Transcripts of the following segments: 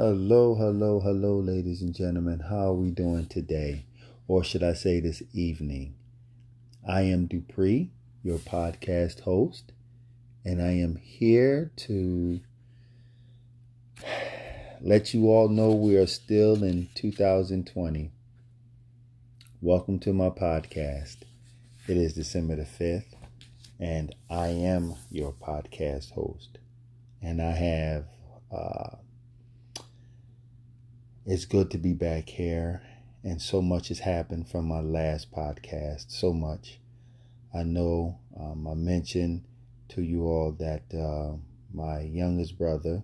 Hello, hello, hello, ladies and gentlemen. How are we doing today? Or should I say this evening? I am Dupree, your podcast host, and I am here to let you all know we are still in 2020. Welcome to my podcast. It is December the 5th, and I am your podcast host. And I have uh, it's good to be back here, and so much has happened from my last podcast. So much. I know um, I mentioned to you all that uh, my youngest brother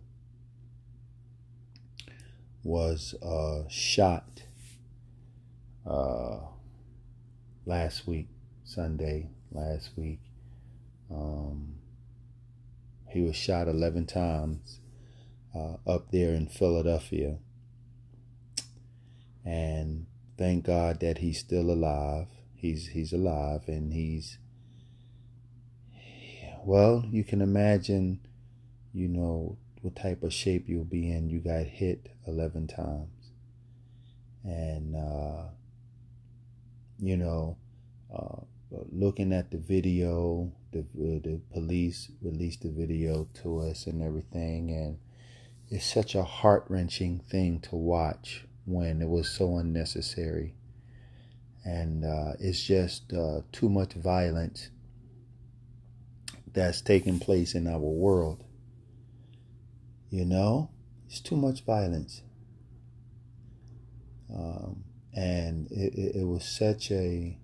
was uh, shot uh, last week, Sunday, last week. Um, he was shot 11 times uh, up there in Philadelphia and thank God that he's still alive. He's he's alive and he's well, you can imagine, you know, what type of shape you'll be in. You got hit 11 times. And uh you know, uh looking at the video, the the police released the video to us and everything and it's such a heart-wrenching thing to watch when it was so unnecessary. And uh, it's just uh, too much violence that's taking place in our world. You know, it's too much violence. Um, and it, it, it was such a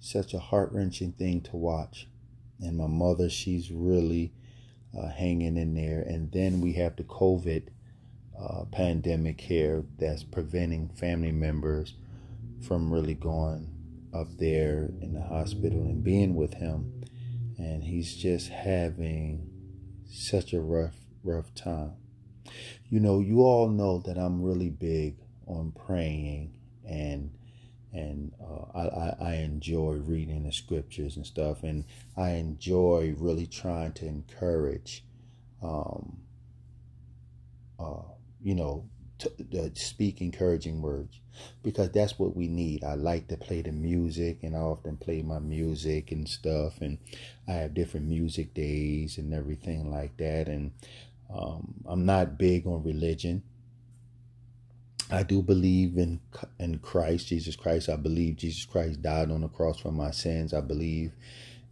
such a heart wrenching thing to watch. And my mother, she's really uh, hanging in there. And then we have the COVID uh, pandemic here that's preventing family members from really going up there in the hospital and being with him. And he's just having such a rough, rough time. You know, you all know that I'm really big on praying and and uh, I, I enjoy reading the scriptures and stuff, and I enjoy really trying to encourage um, uh, you know, uh, speak encouraging words because that's what we need. I like to play the music and I often play my music and stuff and I have different music days and everything like that and um, I'm not big on religion. I do believe in in Christ, Jesus Christ. I believe Jesus Christ died on the cross for my sins. I believe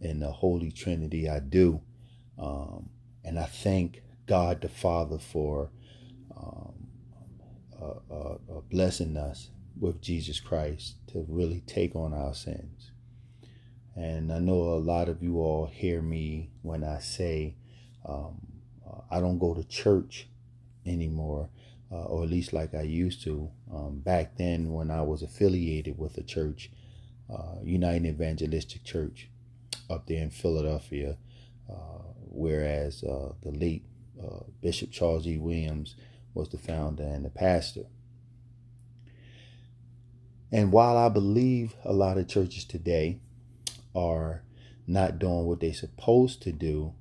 in the Holy Trinity. I do, um, and I thank God the Father for um, uh, uh, uh, blessing us with Jesus Christ to really take on our sins. And I know a lot of you all hear me when I say um, uh, I don't go to church anymore, uh, or at least like I used to. Um, back then, when I was affiliated with a church, uh, United Evangelistic Church, up there in Philadelphia, whereas the late Bishop Charles E. Williams was the founder and the pastor. And while I believe a lot of churches today are not doing what they're supposed to do,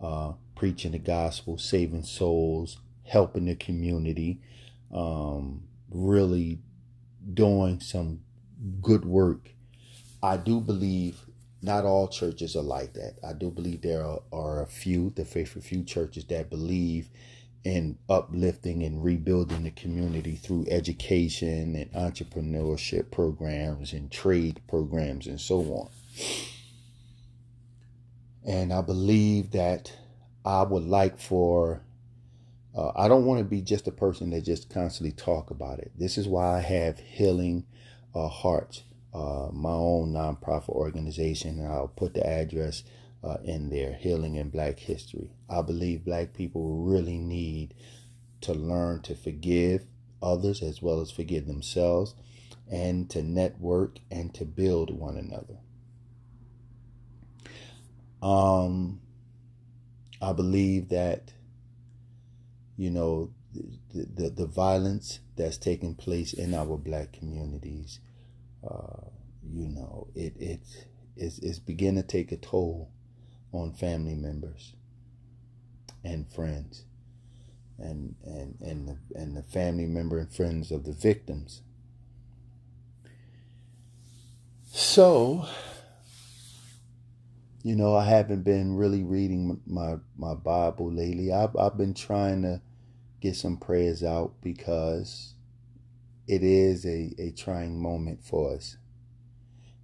uh, preaching the gospel, saving souls, helping the community, um, really doing some good work. I do believe not all churches are like that. I do believe there are, are a few, the faithful few churches that believe in uplifting and rebuilding the community through education and entrepreneurship programs and trade programs and so on. And I believe that I would like for uh, I don't want to be just a person that just constantly talk about it. This is why I have Healing uh, Hearts, uh, my own nonprofit organization, and I'll put the address uh, in their healing in black history. I believe black people really need to learn to forgive others as well as forgive themselves and to network and to build one another. Um, I believe that, you know, the, the, the violence that's taking place in our black communities, uh, you know, it, it, it's, it's beginning to take a toll on family members and friends. and and and the, and the family member and friends of the victims. So, you know, I haven't been really reading my my Bible lately. I've I've been trying to get some prayers out because it is a, a trying moment for us.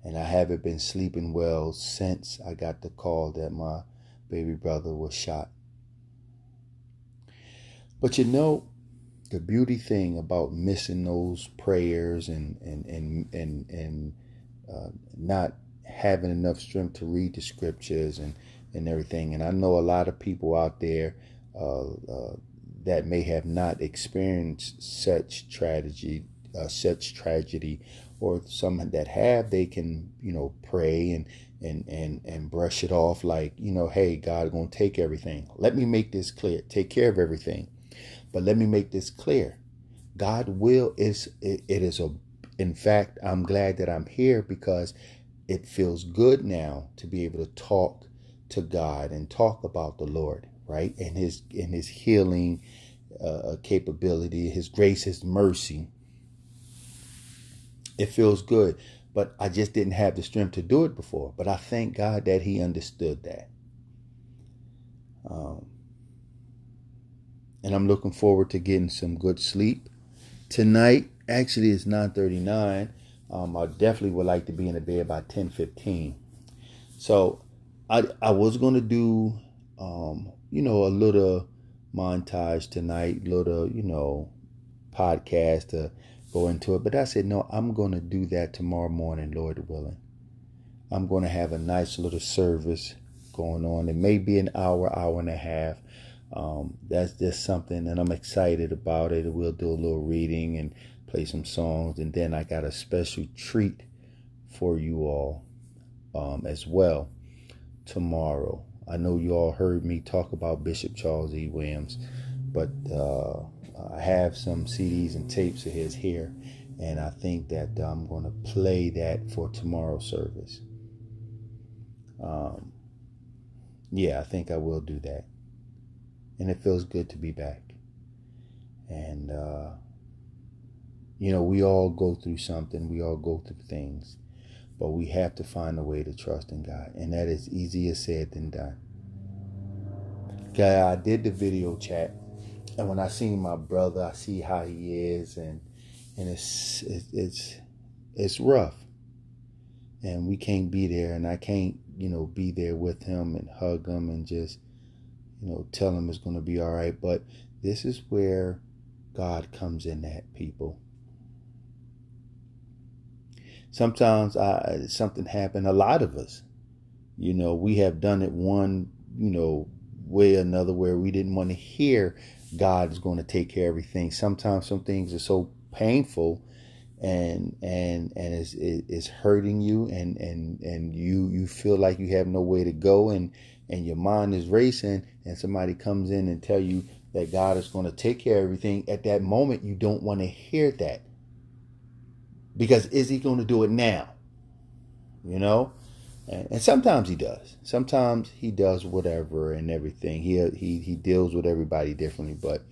And I haven't been sleeping well since I got the call that my baby brother was shot. But you know, the beauty thing about missing those prayers and and and and and uh, not having enough strength to read the scriptures and and everything. And I know a lot of people out there uh, uh, that may have not experienced such tragedy, uh, such tragedy, or some that have, they can you know pray and and and and brush it off like you know, hey, God gonna take everything. Let me make this clear. Take care of everything, but let me make this clear. God will is it, is a. In fact, I'm glad that I'm here because it feels good now to be able to talk to God and talk about the Lord right? And his and his healing uh, capability, his grace, his mercy. It feels good, but I just didn't have the strength to do it before. But I thank God that He understood that. Um, and I'm looking forward to getting some good sleep tonight. Actually, it's 9:39. Um, I definitely would like to be in the bed by 10:15. So, I I was gonna do um, you know, a little montage tonight, little, you know, podcast to go into it. But I said, no, I'm going to do that tomorrow morning, Lord willing. I'm going to have a nice little service going on. It may be an hour, hour and a half. Um, that's just something, and I'm excited about it. We'll do a little reading and play some songs, and then I got a special treat for you all um, as well tomorrow. I know you all heard me talk about Bishop Charles E. Williams, but uh, I have some CDs and tapes of his here, and I think that I'm going to play that for tomorrow's service. Um, yeah, I think I will do that. And it feels good to be back. And, uh, you know, we all go through something, we all go through things. But we have to find a way to trust in God. And that is easier said than done. Okay, I did the video chat. And when I see my brother, I see how he is. And, and it's, it's, it's rough. And we can't be there. And I can't, you know, be there with him and hug him and just, you know, tell him it's going to be all right. But this is where God comes in at people sometimes I, something happened. A lot of us, you know, we have done it one, you know, way or another where we didn't want to hear God is going to take care of everything. Sometimes some things are so painful and and and it's it's hurting you and and and you you feel like you have no way to go and and your mind is racing and somebody comes in and tell you that God is going to take care of everything at that moment you don't want to hear that because is he going to do it now? You know? And, and, sometimes he does. Sometimes he does whatever and everything. He he he deals with everybody differently. But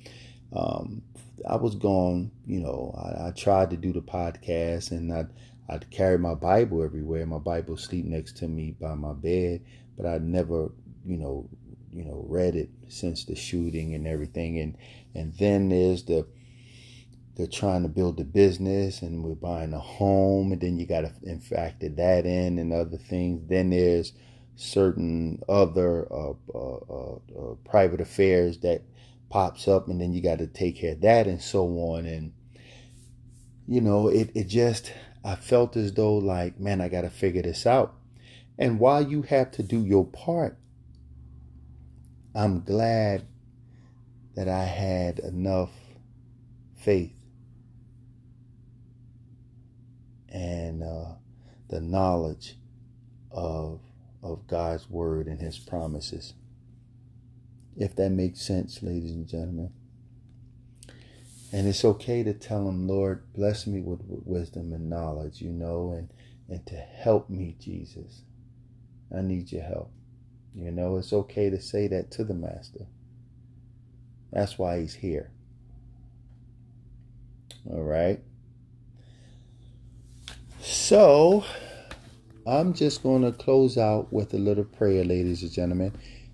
um, I was gone. You know, I, I, tried to do the podcast, and I I carry my Bible everywhere. My Bible sleep next to me by my bed, but I never, you know, you know, read it since the shooting and everything. And and then there's the they're trying to build a business and we're buying a home and then you got to factor that in and other things. Then there's certain other uh, uh, uh, uh, private affairs that pops up and then you got to take care of that and so on. And you know it, it just i felt as though like man i got to figure this out. And while you have to do your part i'm glad that i had enough faith and uh, the knowledge of of God's word and His promises. If that makes sense, ladies and gentlemen. And it's okay to tell Him, Lord, bless me with, with wisdom and knowledge, you know, and and to help me, Jesus. I need your help. You know, it's okay to say that to the Master. That's why he's here. All right. So, I'm just going to close out with a little prayer, ladies and gentlemen.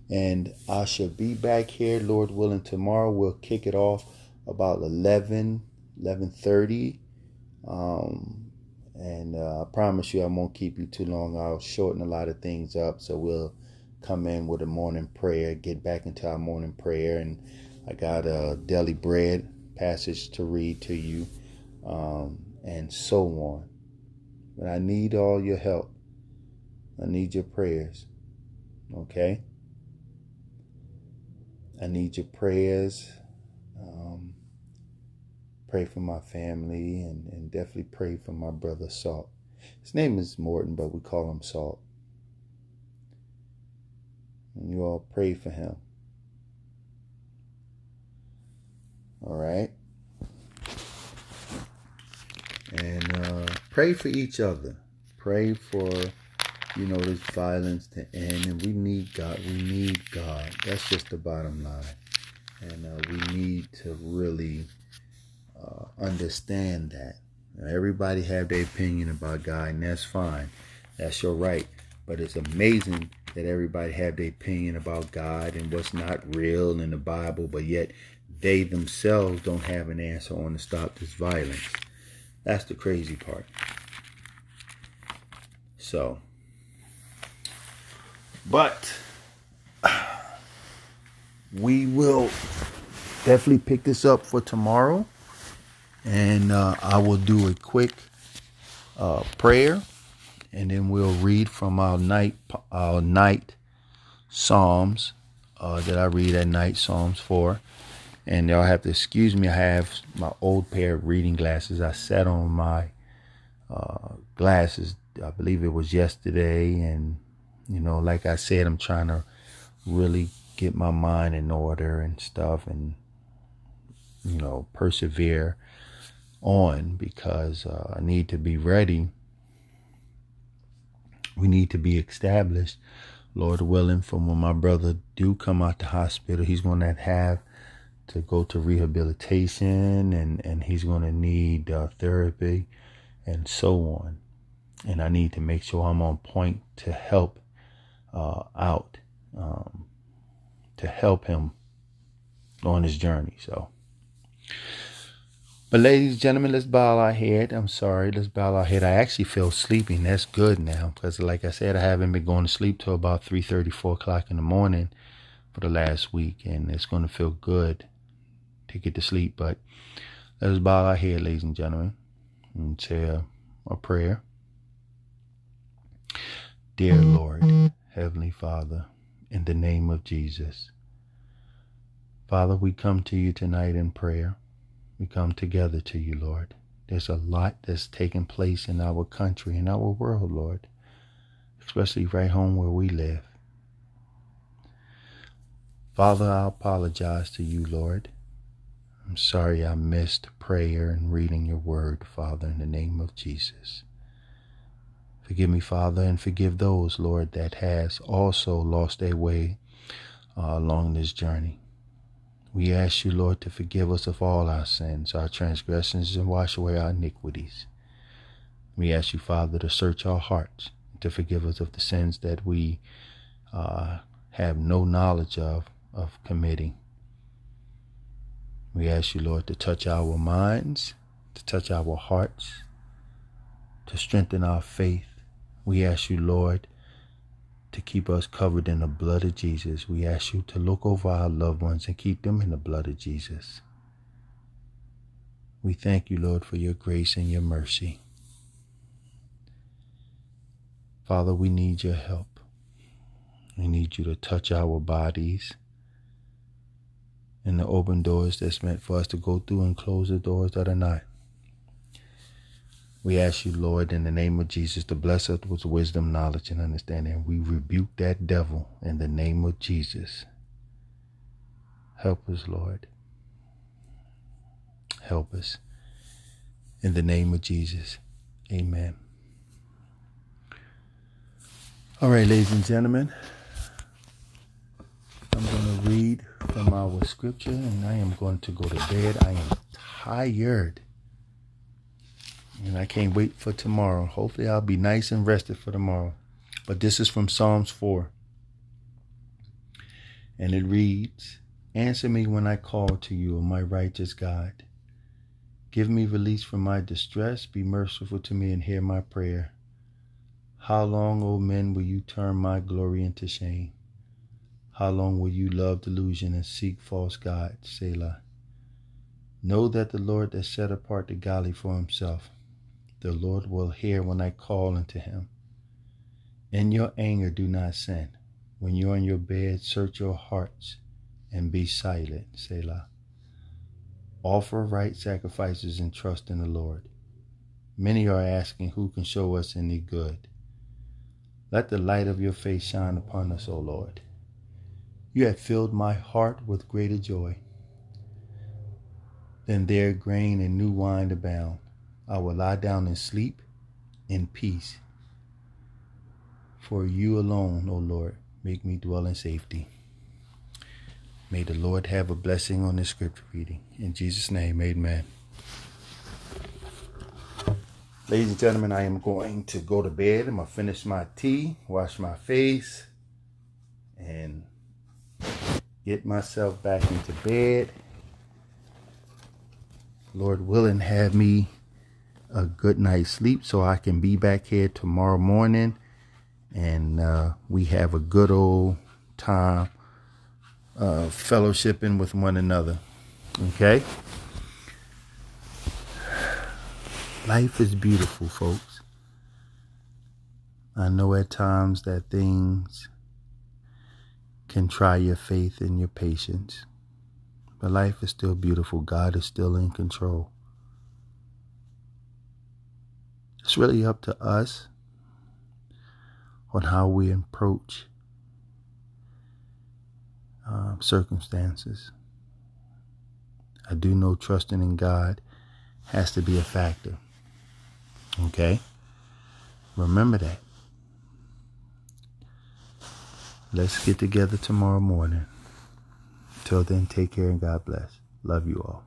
And I shall be back here, Lord willing, tomorrow. We'll kick it off about 11, 11.30. Um, and uh, I promise you I won't keep you too long. I'll shorten a lot of things up. So we'll come in with a morning prayer, get back into our morning prayer. And I got a daily bread passage to read to you um, and so on. But I need all your help. I need your prayers. Okay? I need your prayers. Um, pray for my family and, and definitely pray for my brother Salt. His name is Morton, but we call him Salt. And you all pray for him. All right? And pray for each other. Pray for you know, this violence to end. And we need God. We need God. That's just the bottom line. And uh, we need to really uh, understand that. Now, everybody have their opinion about God, and that's fine. That's your right. But it's amazing that everybody have their opinion about God and what's not real in the Bible, but yet they themselves don't have an answer on to stop this violence. That's the crazy part. So, but we will definitely pick this up for tomorrow. And uh, I will do a quick uh, prayer, and then we'll read from our night our night psalms uh, that I read at night, Psalms four. And y'all have to excuse me. I have my old pair of reading glasses. I sat on my uh, glasses. I believe it was yesterday, and you know, like I said, I'm trying to really get my mind in order and stuff and, you know, persevere on because uh, I need to be ready. We need to be established, Lord willing, from when my brother do come out the hospital, he's going to have to go to rehabilitation and, and he's going to need uh, therapy and so on. And I need to make sure I'm on point to help uh, out um, to help him on his journey. So, but ladies and gentlemen, let's bow our head. I'm sorry, let's bow our head. I actually feel sleepy, that's good now because, like I said, I haven't been going to sleep till about 3 4 o'clock in the morning for the last week, and it's going to feel good to get to sleep. But let's bow our head, ladies and gentlemen, and say a, a prayer. Dear Lord, Heavenly Father, in the name of Jesus. Father, we come to you tonight in prayer. We come together to you, Lord. There's a lot that's taking place in our country, in our world, Lord, especially right home where we live. Father, I apologize to you, Lord. I'm sorry I missed prayer and reading your word, Father, in the name of Jesus. Forgive me, Father, and forgive those, Lord, that has also lost their way uh, along this journey. We ask you, Lord, to forgive us of all our sins, our transgressions, and wash away our iniquities. We ask you, Father, to search our hearts, to forgive us of the sins that we uh, have no knowledge of, of committing. We ask you, Lord, to touch our minds, to touch our hearts, to strengthen our faith, we ask you, Lord, to keep us covered in the blood of Jesus. We ask you to look over our loved ones and keep them in the blood of Jesus. We thank you, Lord, for your grace and your mercy. Father, we need your help. We need you to touch our bodies and the open doors that's meant for us to go through and close the doors that are not. We ask you, Lord, in the name of Jesus, to bless us with wisdom, knowledge, and understanding. We rebuke that devil in the name of Jesus. Help us, Lord. Help us. In the name of Jesus. Amen. All right, ladies and gentlemen, I'm going to read from our scripture, and I am going to go to bed. I am tired. And I can't wait for tomorrow. Hopefully, I'll be nice and rested for tomorrow. But this is from Psalms 4. And it reads Answer me when I call to you, O my righteous God. Give me release from my distress. Be merciful to me and hear my prayer. How long, O men, will you turn my glory into shame? How long will you love delusion and seek false gods? Selah. Know that the Lord has set apart the godly for himself. The Lord will hear when I call unto him. In your anger, do not sin. When you're in your bed, search your hearts and be silent. Selah. Offer right sacrifices and trust in the Lord. Many are asking who can show us any good. Let the light of your face shine upon us, O Lord. You have filled my heart with greater joy than their grain and new wine abound. I will lie down and sleep in peace. For you alone, O Lord, make me dwell in safety. May the Lord have a blessing on this scripture reading. In Jesus' name, amen. Ladies and gentlemen, I am going to go to bed. I'm going to finish my tea, wash my face, and get myself back into bed. Lord willing, have me a good night's sleep so I can be back here tomorrow morning and uh, we have a good old time uh, fellowshipping with one another. Okay? Life is beautiful, folks. I know at times that things can try your faith and your patience, but life is still beautiful. God is still in control. It's really up to us on how we approach um, circumstances. I do know trusting in God has to be a factor. Okay? Remember that. Let's get together tomorrow morning. Till then, take care and God bless. Love you all.